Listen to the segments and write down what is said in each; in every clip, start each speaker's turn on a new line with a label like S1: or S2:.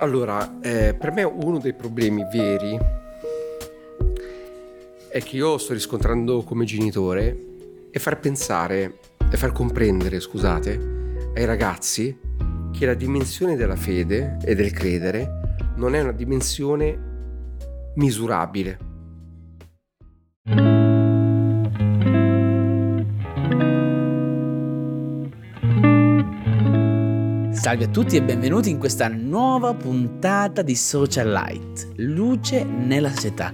S1: Allora, eh, per me uno dei problemi veri è che io sto riscontrando come genitore e far pensare e far comprendere, scusate, ai ragazzi che la dimensione della fede e del credere non è una dimensione misurabile.
S2: Salve a tutti e benvenuti in questa nuova puntata di Social Light, luce nella società.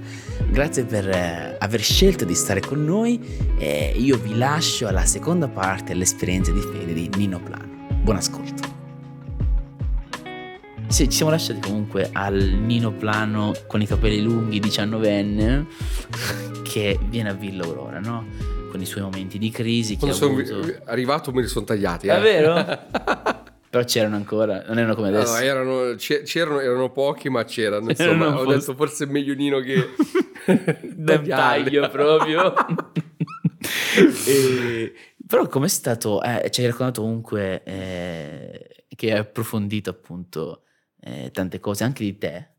S2: Grazie per eh, aver scelto di stare con noi e io vi lascio alla seconda parte dell'esperienza di fede di Nino Plano. Buon ascolto. Sì, ci siamo lasciati comunque al Nino Plano con i capelli lunghi, 19enne, che viene a Villa Aurora, no? Con i suoi momenti di crisi.
S1: Quando sono avuto... arrivato me li sono tagliati.
S2: Eh? È vero? Però c'erano ancora, non erano come adesso.
S1: No, erano, c'erano, erano pochi, ma c'erano. Insomma, erano ho forse... detto forse è meglio Nino che...
S2: taglio proprio. e, però com'è stato, eh, ci hai raccontato comunque eh, che hai approfondito appunto eh, tante cose, anche di te.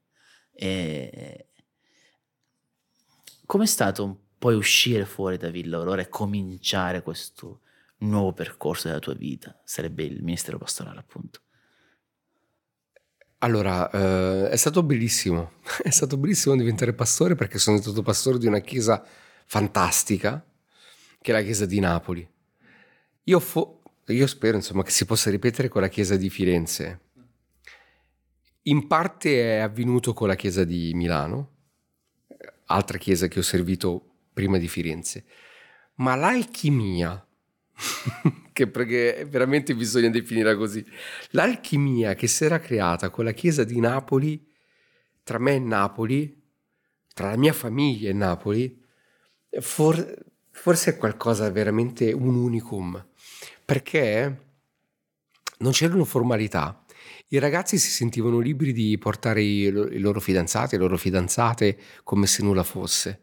S2: E, com'è stato poi uscire fuori da Villa Aurora e cominciare questo nuovo percorso della tua vita? Sarebbe il ministero pastorale, appunto.
S1: Allora, eh, è stato bellissimo, è stato bellissimo diventare pastore perché sono stato pastore di una chiesa fantastica, che è la chiesa di Napoli. Io, fo- io spero insomma che si possa ripetere con la chiesa di Firenze. In parte è avvenuto con la chiesa di Milano, altra chiesa che ho servito prima di Firenze, ma l'alchimia perché veramente bisogna definirla così. L'alchimia che si era creata con la chiesa di Napoli, tra me e Napoli, tra la mia famiglia e Napoli, for, forse è qualcosa veramente un unicum, perché non c'erano formalità. I ragazzi si sentivano liberi di portare i, i loro fidanzati, le loro fidanzate come se nulla fosse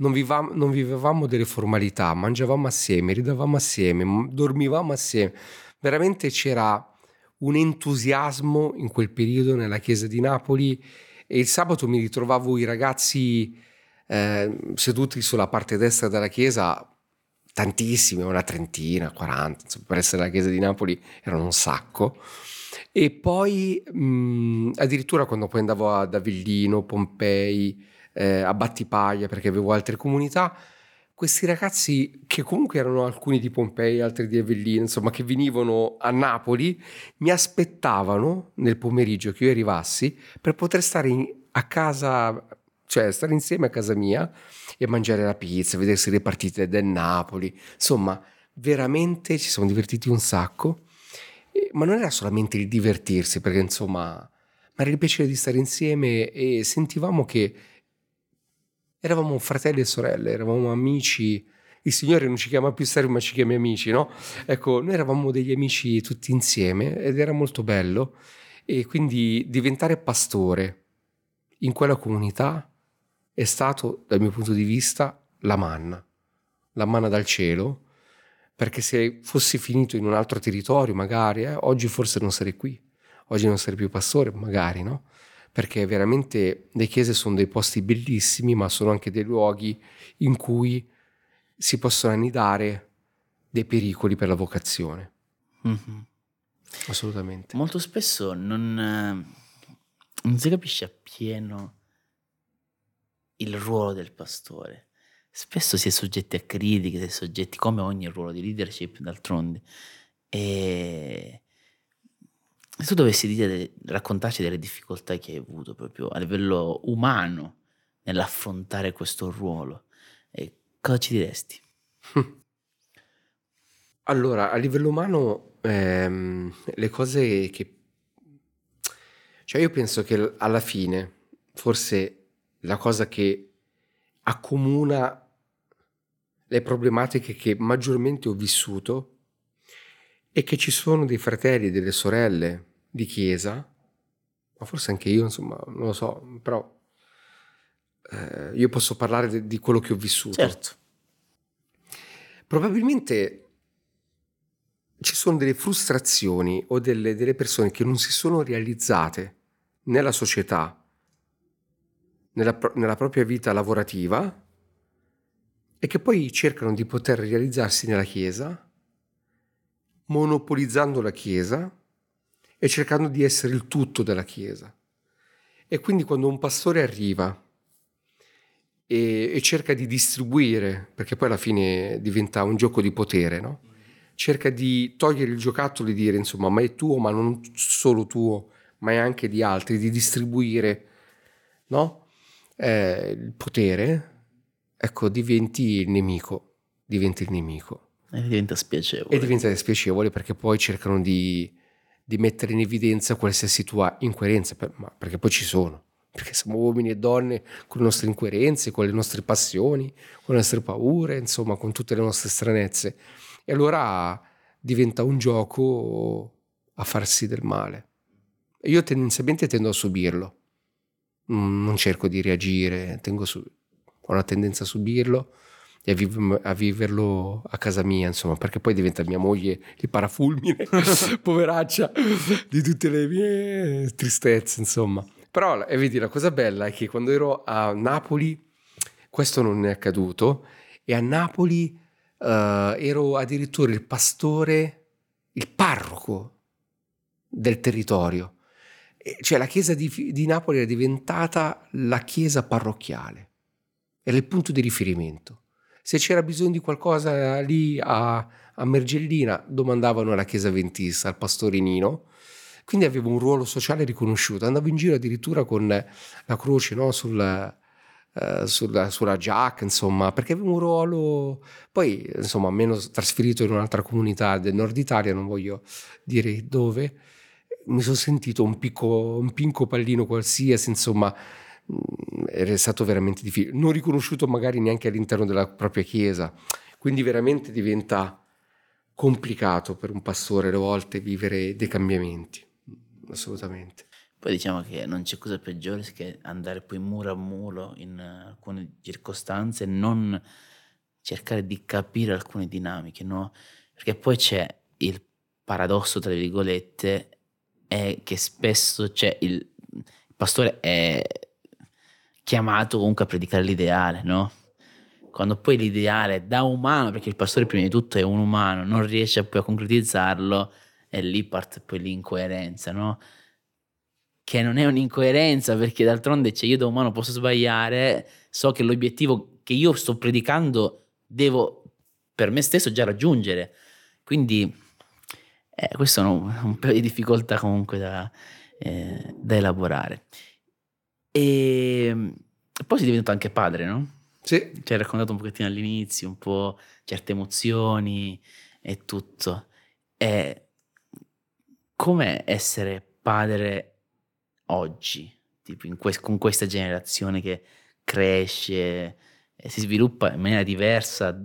S1: non vivevamo, non vivevamo delle formalità, mangiavamo assieme, ridavamo assieme, dormivamo assieme. Veramente c'era un entusiasmo in quel periodo nella chiesa di Napoli e il sabato mi ritrovavo i ragazzi eh, seduti sulla parte destra della chiesa, tantissimi, una trentina, quaranta, insomma, per essere la chiesa di Napoli erano un sacco. E poi mh, addirittura quando poi andavo ad Avellino, Pompei, eh, a Battipaglia perché avevo altre comunità. Questi ragazzi, che comunque erano alcuni di Pompei, altri di Avellino, insomma, che venivano a Napoli, mi aspettavano nel pomeriggio che io arrivassi per poter stare in, a casa, cioè stare insieme a casa mia e mangiare la pizza, vedersi le partite del Napoli. Insomma, veramente ci siamo divertiti un sacco. Ma non era solamente il divertirsi, perché insomma, ma era il piacere di stare insieme e sentivamo che Eravamo fratelli e sorelle, eravamo amici. Il Signore non ci chiama più servi, ma ci chiama amici, no? Ecco, noi eravamo degli amici tutti insieme ed era molto bello. E quindi diventare pastore in quella comunità è stato, dal mio punto di vista, la manna. La manna dal cielo, perché se fossi finito in un altro territorio, magari, eh, oggi forse non sarei qui. Oggi non sarei più pastore, magari, no? Perché veramente le chiese sono dei posti bellissimi, ma sono anche dei luoghi in cui si possono annidare dei pericoli per la vocazione. Mm-hmm. Assolutamente.
S2: Molto spesso non, eh, non si capisce appieno il ruolo del pastore. Spesso si è soggetti a critiche, si è soggetti come ogni ruolo di leadership d'altronde. E se tu dovessi dire, raccontarci delle difficoltà che hai avuto proprio a livello umano nell'affrontare questo ruolo, eh, cosa ci diresti?
S1: Allora, a livello umano, ehm, le cose che... Cioè io penso che alla fine, forse la cosa che accomuna le problematiche che maggiormente ho vissuto è che ci sono dei fratelli delle sorelle di chiesa, ma forse anche io, insomma, non lo so, però eh, io posso parlare de- di quello che ho vissuto.
S2: Certo.
S1: Probabilmente ci sono delle frustrazioni o delle, delle persone che non si sono realizzate nella società, nella, nella propria vita lavorativa e che poi cercano di poter realizzarsi nella Chiesa, monopolizzando la Chiesa e cercando di essere il tutto della Chiesa. E quindi quando un pastore arriva e, e, cerca di distribuire, perché poi alla fine diventa un gioco di potere, no? cerca di togliere il giocattolo e dire insomma ma è tuo, ma non solo tuo, ma è anche di altri, di distribuire no? eh, il potere, ecco, diventi il nemico, diventi il nemico.
S2: E diventa spiacevole.
S1: E diventa spiacevole perché poi cercano di, di mettere in evidenza qualsiasi tua incoerenza, per, perché poi ci sono. Perché siamo uomini e donne con le nostre incoerenze, con le nostre passioni, con le nostre paure, insomma, con tutte le nostre stranezze. E allora diventa un gioco a farsi del male. Io tendenzialmente tendo a subirlo. Non cerco di reagire, su, ho una tendenza a subirlo e a, viv- a, viverlo a casa mia, insomma, perché poi diventa mia moglie il parafulmine, poveraccia, di tutte le mie tristezze, insomma. Però, e vedi, la cosa bella è che quando ero a Napoli, questo non è accaduto, e a Napoli uh, ero addirittura il pastore, il parroco del territorio. Cioè la chiesa di, di Napoli era diventata la chiesa parrocchiale, era il punto di riferimento. Se c'era bisogno di qualcosa lì a, a Mergellina, domandavano alla chiesa ventista, al pastore Nino, quindi avevo un ruolo sociale riconosciuto. Andavo in giro addirittura con la croce no? sul, eh, sulla, sulla giacca, insomma, perché avevo un ruolo, poi insomma, meno trasferito in un'altra comunità del nord Italia, non voglio dire dove, mi sono sentito un, picco, un pinco pallino qualsiasi, insomma, mm, era stato veramente difficile, non riconosciuto magari neanche all'interno della propria chiesa, quindi veramente diventa complicato per un pastore alle volte vivere dei cambiamenti, assolutamente.
S2: Poi diciamo che non c'è cosa peggiore che andare poi muro a muro in alcune circostanze non cercare di capire alcune dinamiche, no? Perché poi c'è il paradosso, tra virgolette, è che spesso c'è il, il pastore è chiamato comunque a predicare l'ideale, no? Quando poi l'ideale da umano, perché il pastore prima di tutto è un umano, non riesce poi a concretizzarlo, e lì parte poi l'incoerenza, no? che non è un'incoerenza perché d'altronde cioè, io da umano posso sbagliare, so che l'obiettivo che io sto predicando devo per me stesso già raggiungere. Quindi eh, questo è un, un paio di difficoltà comunque da, eh, da elaborare. E poi si diventa anche padre, no?
S1: Sì.
S2: Ci hai raccontato un pochettino all'inizio, un po' certe emozioni e tutto. E come essere padre oggi, tipo que- con questa generazione che cresce e si sviluppa in maniera diversa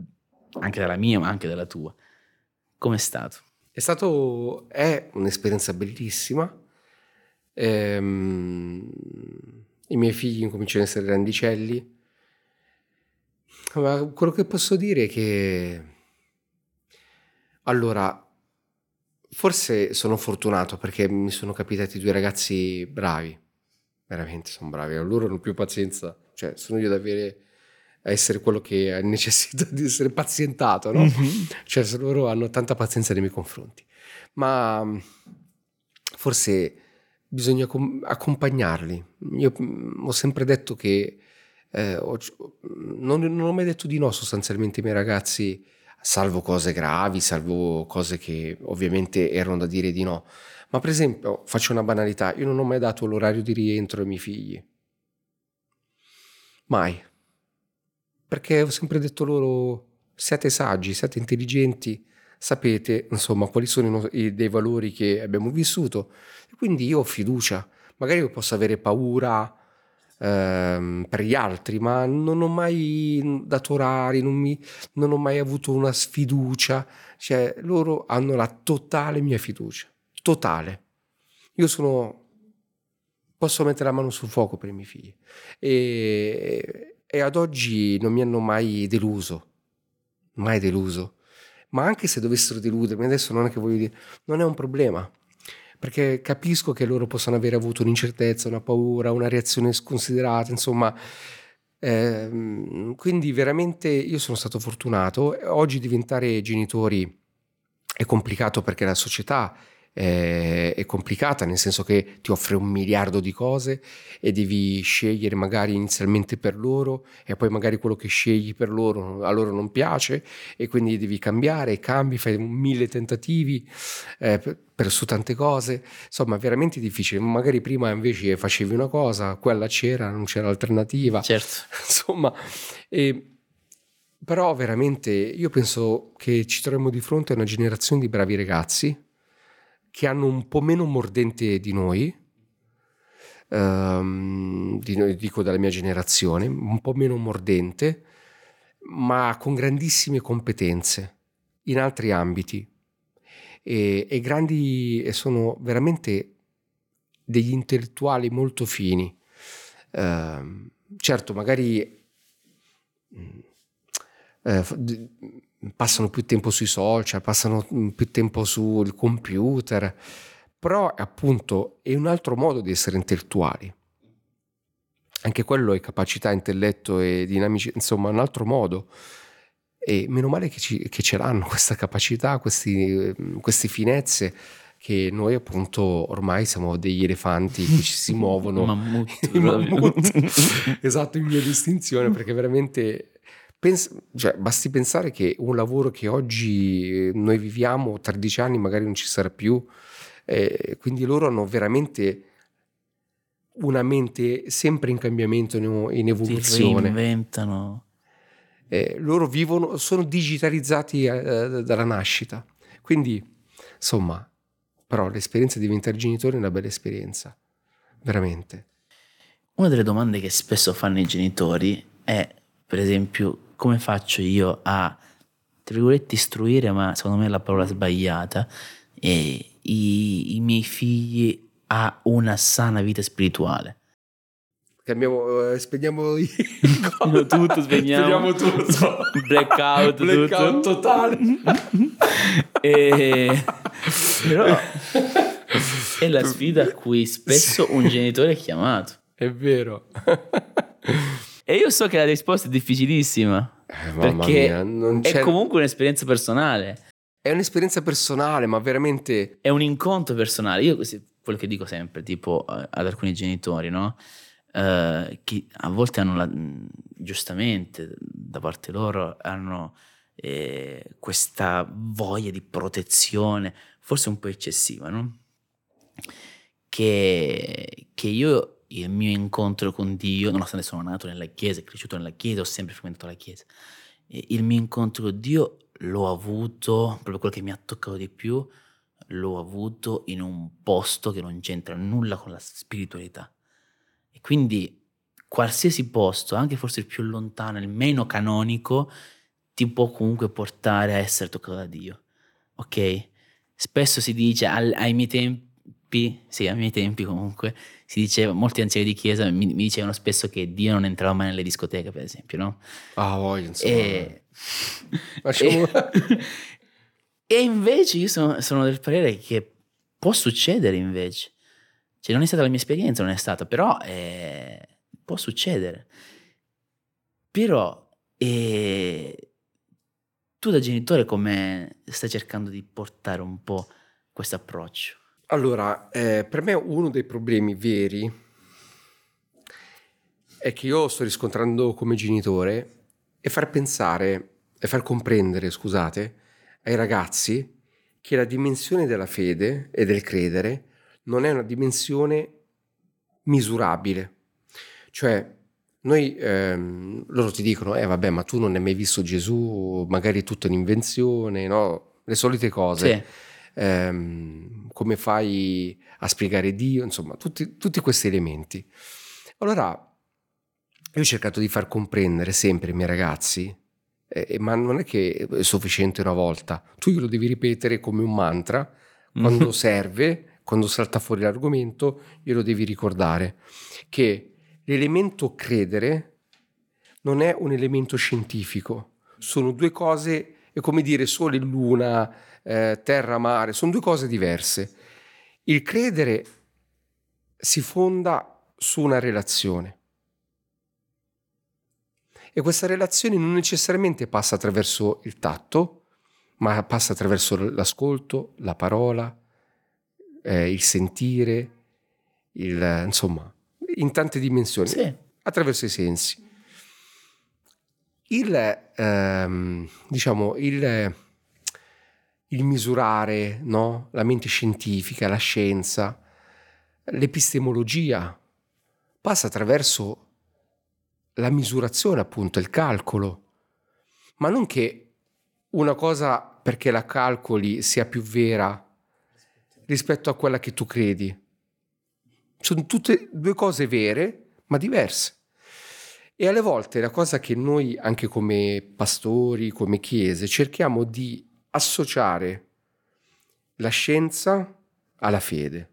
S2: anche dalla mia ma anche dalla tua. Com'è stato?
S1: È stato, è un'esperienza bellissima. Ehm, I miei figli incominciano ad essere grandicelli. Ma quello che posso dire è che allora Forse sono fortunato perché mi sono capitati due ragazzi bravi, veramente sono bravi, loro hanno più pazienza, cioè sono io ad avere a essere quello che necessita di essere pazientato, no? Mm-hmm. Cioè loro hanno tanta pazienza nei miei confronti. Ma forse bisogna accompagnarli. Io mm, ho sempre detto che eh, ho, non, non, ho mai detto di no sostanzialmente ai miei ragazzi salvo cose gravi, salvo cose che ovviamente erano da dire di no. Ma per esempio, faccio una banalità, io non ho mai dato l'orario di rientro ai miei figli. Mai. Perché ho sempre detto loro, siate saggi, siate intelligenti, sapete, insomma, quali sono i, dei valori che abbiamo vissuto. E quindi io ho fiducia. Magari io posso avere paura, ehm, per gli altri, ma non ho mai dato orari, non, mi, non ho mai avuto una sfiducia, cioè loro hanno la totale mia fiducia, totale. Io sono, posso mettere la mano sul fuoco per i miei figli e, e ad oggi non mi hanno mai deluso, mai deluso. Ma anche se dovessero deludermi, adesso non è che voglio dire, non è un problema, perché capisco che loro possono avere avuto un'incertezza, una paura, una reazione sconsiderata, insomma. Ehm, quindi veramente io sono stato fortunato. Oggi diventare genitori è complicato perché la società eh, è complicata, nel senso che ti offre un miliardo di cose e devi scegliere magari inizialmente per loro e poi magari quello che scegli per loro a loro non piace e quindi devi cambiare, cambi, fai mille tentativi eh, per, per, su tante cose, insomma veramente difficile, magari prima invece facevi una cosa, quella c'era, non c'era alternativa,
S2: certo.
S1: insomma... E, però veramente io penso che ci troviamo di fronte a una generazione di bravi ragazzi che hanno un po' meno mordente di noi, um, di noi, dico dalla mia generazione, un po' meno mordente, ma con grandissime competenze in altri ambiti e, e grandi e sono veramente degli intellettuali molto fini. Uh, certo, magari uh, passano più tempo sui social, passano mm, più tempo sul computer, però appunto è un altro modo di essere intellettuali. Anche quello è capacità, intelletto e dinamici, insomma, un altro modo. E meno male che, ci, che ce l'hanno questa capacità, questi, mm, queste finezze che noi appunto ormai siamo degli elefanti che ci si muovono.
S2: mammut.
S1: mammut. esatto, in mia distinzione, perché veramente Pens- cioè, basti pensare che un lavoro che oggi noi viviamo, tra dieci anni magari non ci sarà più, eh, quindi loro hanno veramente una mente sempre in cambiamento, in evoluzione. Si
S2: reinventano.
S1: Eh, loro vivono, sono digitalizzati eh, dalla nascita. Quindi, insomma, però l'esperienza di diventare genitore è una bella esperienza, veramente.
S2: Una delle domande che spesso fanno i genitori è, per esempio, come faccio io a, tra virgolette, istruire, ma secondo me è la parola sbagliata, e i, i miei figli a una sana vita spirituale.
S1: Cambiamo, eh, spegniamo i...
S2: tutto, spegniamo,
S1: spegniamo tutto.
S2: Blackout,
S1: Blackout
S2: tutto.
S1: totale.
S2: e... Però è la sfida a cui spesso un genitore è chiamato.
S1: È vero.
S2: E io so che la risposta è difficilissima.
S1: Eh,
S2: perché
S1: mia,
S2: è comunque un'esperienza personale.
S1: È un'esperienza personale, ma veramente...
S2: È un incontro personale. Io quello che dico sempre, tipo eh, ad alcuni genitori, no? Uh, che a volte hanno la, giustamente da parte loro hanno eh, questa voglia di protezione, forse un po' eccessiva, no? Che, che io il mio incontro con Dio, nonostante sono nato nella chiesa, cresciuto nella chiesa, ho sempre frequentato la chiesa, il mio incontro con Dio l'ho avuto, proprio quello che mi ha toccato di più, l'ho avuto in un posto che non c'entra nulla con la spiritualità. E quindi qualsiasi posto, anche forse il più lontano, il meno canonico, ti può comunque portare a essere toccato da Dio. Ok? Spesso si dice ai miei tempi, sì, ai miei tempi comunque, si diceva, molti anziani di chiesa mi, mi, dicevano spesso che Dio non entrava mai nelle discoteche, per esempio, no?
S1: Ah, voglio, insomma.
S2: E, e, e invece io sono, sono, del parere che può succedere invece. Cioè, non è stata la mia esperienza, non è stata, però eh, può succedere. Però eh, tu da genitore come stai cercando di portare un po' questo approccio?
S1: Allora, eh, per me uno dei problemi veri è che io sto riscontrando come genitore è far pensare e far comprendere, scusate, ai ragazzi che la dimensione della fede e del credere non è una dimensione misurabile. Cioè, noi, ehm, loro ti dicono, eh vabbè, ma tu non hai mai visto Gesù, magari è tutta un'invenzione, no? Le solite cose.
S2: Sì
S1: ehm, come fai a spiegare Dio, insomma, tutti, tutti questi elementi. Allora, io ho cercato di far comprendere sempre ai miei ragazzi, eh, ma non è che è sufficiente una volta, tu glielo devi ripetere come un mantra, quando serve, quando salta fuori l'argomento, glielo devi ricordare, che l'elemento credere non è un elemento scientifico, sono due cose, è come dire sole e luna, eh, terra, mare, sono due cose diverse. Il credere si fonda su una relazione. E questa relazione non necessariamente passa attraverso il tatto, ma passa attraverso l'ascolto, la parola, eh, il sentire, il, insomma, in tante dimensioni,
S2: Sì.
S1: attraverso i sensi. Il, ehm, diciamo, il, il misurare, no? la mente scientifica, la scienza, l'epistemologia, passa attraverso la misurazione, appunto, il calcolo, ma non che una cosa perché la calcoli sia più vera rispetto a quella che tu credi. Sono tutte due cose vere, ma diverse. E alle volte la cosa che noi, anche come pastori, come chiese, cerchiamo di associare la scienza alla fede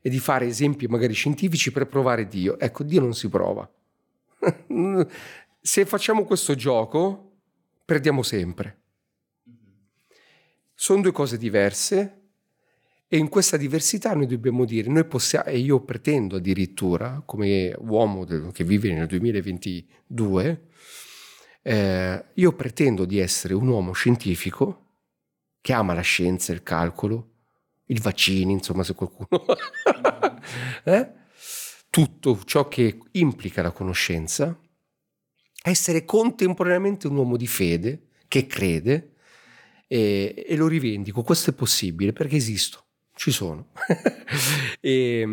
S1: e di fare esempi magari scientifici per provare Dio. Ecco, Dio non si prova. Se facciamo questo gioco, perdiamo sempre. Sono due cose diverse e in questa diversità noi dobbiamo dire, noi possiamo, e io pretendo addirittura, come uomo che vive nel 2022, eh, io pretendo di essere un uomo scientifico che ama la scienza, il calcolo, i vaccini, insomma, se qualcuno... eh? Tutto ciò che implica la conoscenza, essere contemporaneamente un uomo di fede, che crede, e, e lo rivendico. Questo è possibile perché esisto, ci sono. e,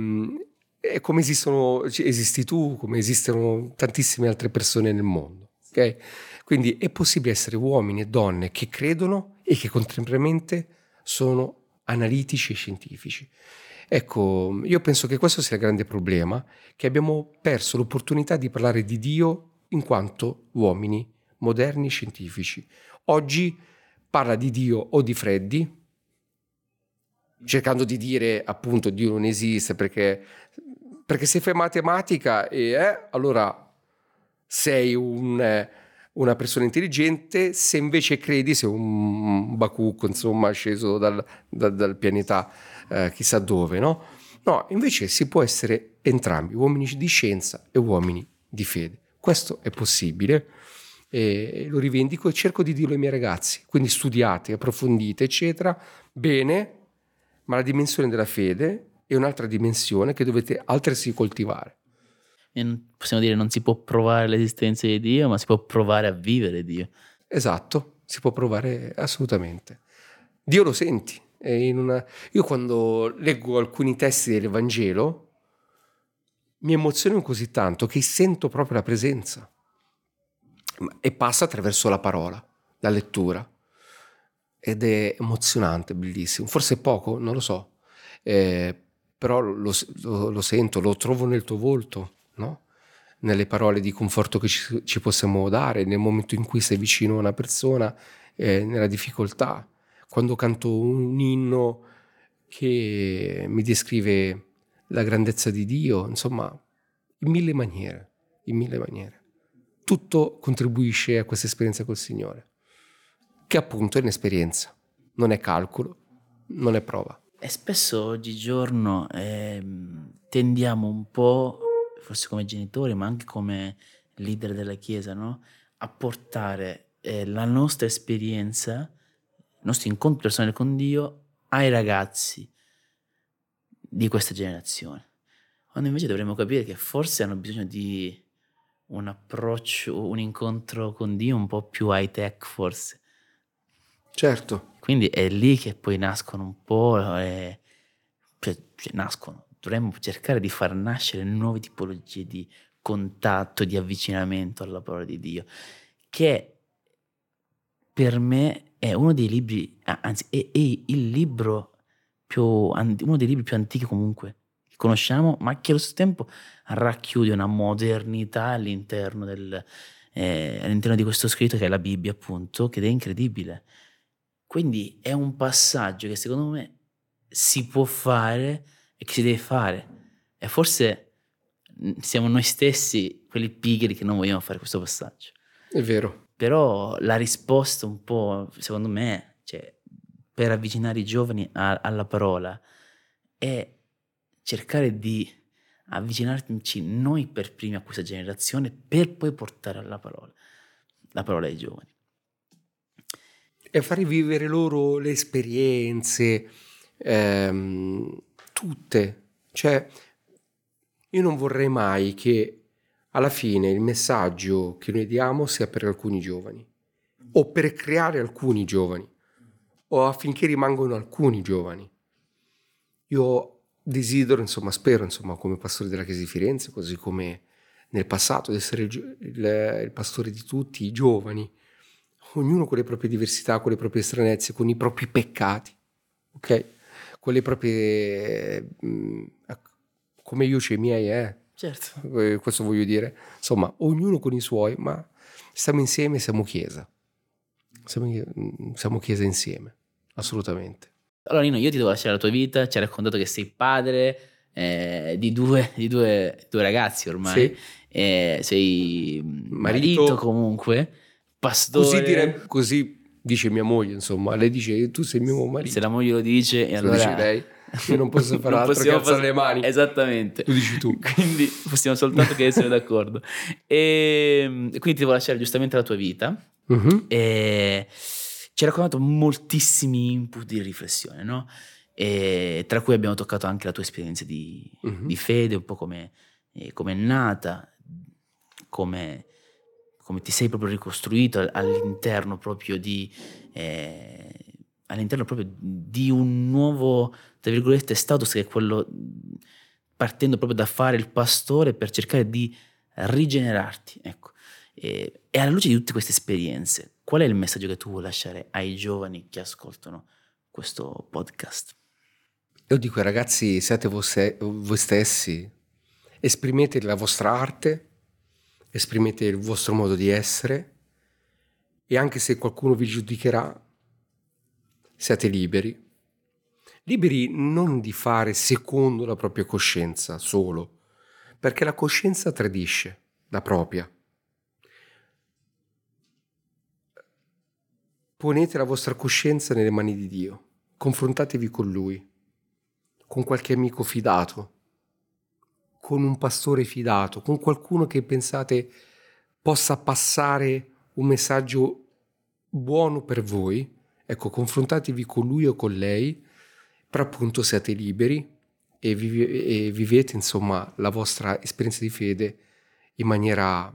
S1: e, come esistono, esisti tu, come esistono tantissime altre persone nel mondo. Okay? Quindi è possibile essere uomini e donne che credono e che contemporaneamente sono analitici e scientifici. Ecco, io penso che questo sia il grande problema, che abbiamo perso l'opportunità di parlare di Dio in quanto uomini moderni scientifici. Oggi parla di Dio o di Freddi, cercando di dire appunto Dio non esiste perché, perché se fai matematica e eh, allora sei un, eh, una persona intelligente, se invece credi sei un bacucco insomma sceso dal, dal, dal pianeta eh, chissà dove, no? No, invece si può essere entrambi, uomini di scienza e uomini di fede. Questo è possibile e lo rivendico e cerco di dirlo ai miei ragazzi. Quindi studiate, approfondite, eccetera. Bene, ma la dimensione della fede è un'altra dimensione che dovete altresì coltivare.
S2: E possiamo dire non si può provare l'esistenza di Dio, ma si può provare a vivere Dio.
S1: Esatto, si può provare assolutamente. Dio lo senti. Una... Io quando leggo alcuni testi del Vangelo mi emoziono così tanto che sento proprio la presenza e passa attraverso la parola, la lettura ed è emozionante, bellissimo. Forse poco, non lo so, eh, però lo, lo, lo, sento, lo trovo nel tuo volto, no? nelle parole di conforto che ci, ci, possiamo dare, nel momento in cui sei vicino a una persona, eh, nella difficoltà. Quando canto un inno che mi descrive la grandezza di Dio, insomma, in mille maniere, in mille maniere. Tutto contribuisce a questa esperienza col Signore, che appunto è un'esperienza, non è calcolo, non è prova.
S2: E spesso oggigiorno eh, tendiamo un po', forse come genitori, ma anche come leader della Chiesa, no? a portare eh, la nostra esperienza, il nostro incontro personale con Dio ai ragazzi di questa generazione. Quando invece dovremmo capire che forse hanno bisogno di un approccio, un incontro con Dio un po' più high tech forse.
S1: Certo.
S2: Quindi è lì che poi nascono un po', eh, cioè, cioè nascono, dovremmo cercare di far nascere nuove tipologie di contatto, di avvicinamento alla parola di Dio, che per me è uno dei libri, anzi è, è il libro più, uno dei libri più antichi comunque che conosciamo, ma che allo stesso tempo racchiude una modernità all'interno, del, eh, all'interno di questo scritto che è la Bibbia appunto, che è incredibile. Quindi è un passaggio che secondo me si può fare e che si deve fare. E forse siamo noi stessi quelli pigri che non vogliamo fare questo passaggio.
S1: È vero.
S2: Però la risposta un po', secondo me, cioè, per avvicinare i giovani a, alla parola è cercare di avvicinarci noi per primi a questa generazione per poi portare la parola, la parola ai giovani.
S1: E fare vivere loro le esperienze, ehm, tutte. Cioè, io non vorrei mai che alla fine il messaggio che noi diamo sia per alcuni giovani o per creare alcuni giovani o affinché rimangano alcuni giovani. Io desidero, insomma, spero, insomma, come pastore della Chiesa di Firenze, così come nel passato, di essere il, il, il pastore di tutti i giovani, ognuno con le proprie diversità, con le proprie stranezze, con i propri peccati, ok? Con le proprie... Mh, mm, come io c'ho i miei, eh?
S2: Certo.
S1: Eh, questo voglio dire. Insomma, ognuno con i suoi, ma stiamo insieme, siamo chiesa. Siamo, mm, siamo chiesa insieme, assolutamente.
S2: Allora Nino, io ti devo lasciare la tua vita, ci hai raccontato che sei padre eh, di, due, di due, due, ragazzi ormai, sì. eh, sei marito, marito comunque, pastore.
S1: Così, dire, così dice mia moglie, insomma, lei dice tu sei mio marito.
S2: Se la moglie lo dice, e allora... Lo dice
S1: lei. Io non posso fare non altro che alzare le mani.
S2: Esattamente.
S1: Lo dici tu.
S2: Quindi possiamo soltanto che essere d'accordo. E quindi ti devo lasciare giustamente la tua vita. Uh-huh. E ci ha raccontato moltissimi input di riflessione, no? E tra cui abbiamo toccato anche la tua esperienza di, uh-huh. di fede, un po' come eh, è nata, come, come, ti sei proprio ricostruito all'interno proprio di... Eh, all'interno proprio di un nuovo, tra virgolette, status che è quello partendo proprio da fare il pastore per cercare di rigenerarti, ecco. E, e alla luce di tutte queste esperienze, Qual è il messaggio che tu vuoi lasciare ai giovani che ascoltano questo podcast?
S1: Io dico ragazzi, siate voi stessi, esprimete la vostra arte, esprimete il vostro modo di essere e anche se qualcuno vi giudicherà, siate liberi. Liberi non di fare secondo la propria coscienza solo, perché la coscienza tradisce la propria. Ponete la vostra coscienza nelle mani di Dio, confrontatevi con Lui, con qualche amico fidato, con un pastore fidato, con qualcuno che pensate possa passare un messaggio buono per voi. Ecco, confrontatevi con lui o con lei, però appunto siate liberi e, vive, e vivete insomma la vostra esperienza di fede in maniera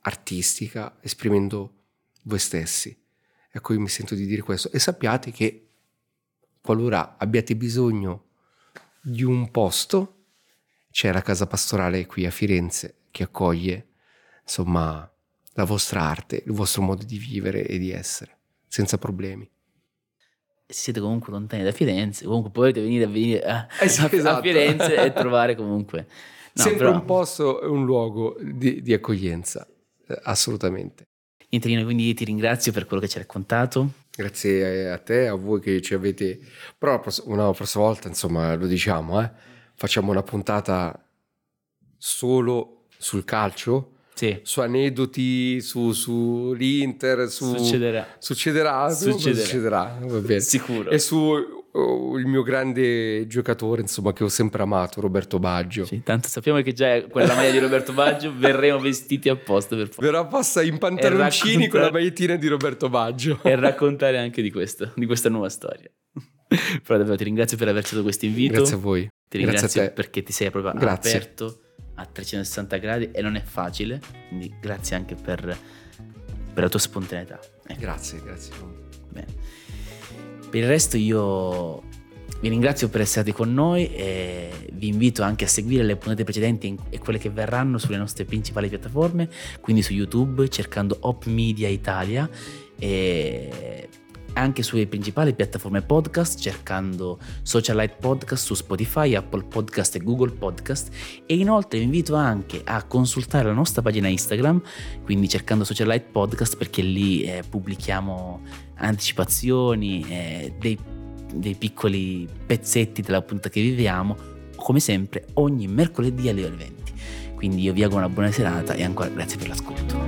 S1: artistica, esprimendo voi stessi. Ecco, io mi sento di dire questo. E sappiate che qualora abbiate bisogno di un posto, c'è la casa pastorale qui a Firenze che accoglie, insomma, la vostra arte, il vostro modo di vivere e di essere, senza problemi.
S2: Se siete comunque lontani da Firenze, comunque potete venire a, venire a, esatto. a Firenze e trovare comunque...
S1: No, Sempre però... un posto e un luogo di, di accoglienza, eh, assolutamente.
S2: Niente, quindi ti ringrazio per quello che ci hai raccontato.
S1: Grazie a te, a voi che ci avete... Però una prossima volta, insomma, lo diciamo, eh? Facciamo una puntata solo sul calcio.
S2: Sì.
S1: Su aneddoti, su, su l'Inter, su...
S2: Succederà.
S1: Succederà.
S2: Succederà.
S1: Succederà. Va bene.
S2: Sicuro.
S1: E su il mio grande giocatore, insomma, che ho sempre amato, Roberto Baggio.
S2: Sì, tanto sappiamo che già quella maglia di Roberto Baggio verremo vestiti apposta per
S1: fare. Verrà apposta in pantaloncini raccontare... con la magliettina di Roberto Baggio.
S2: E raccontare anche di questo, di questa nuova storia. Però davvero ti ringrazio per aver accettato questo invito.
S1: Grazie a voi.
S2: Ti ringrazio perché ti sei proprio grazie. aperto a 360 gradi e non è facile, quindi grazie anche per, per la tua spontaneità.
S1: Ecco. Grazie, grazie.
S2: Bene. Per il resto io vi ringrazio per essere stati con noi e vi invito anche a seguire le puntate precedenti e quelle che verranno sulle nostre principali piattaforme, quindi su YouTube cercando Op Media Italia e anche sulle principali piattaforme podcast cercando Socialite Podcast su Spotify, Apple Podcast e Google Podcast e inoltre vi invito anche a consultare la nostra pagina Instagram, quindi cercando Socialite Podcast perché lì eh, pubblichiamo anticipazioni, eh, dei, dei piccoli pezzetti della puntata che viviamo, come sempre ogni mercoledì alle ore 20. Quindi io vi auguro una buona serata e ancora grazie per l'ascolto.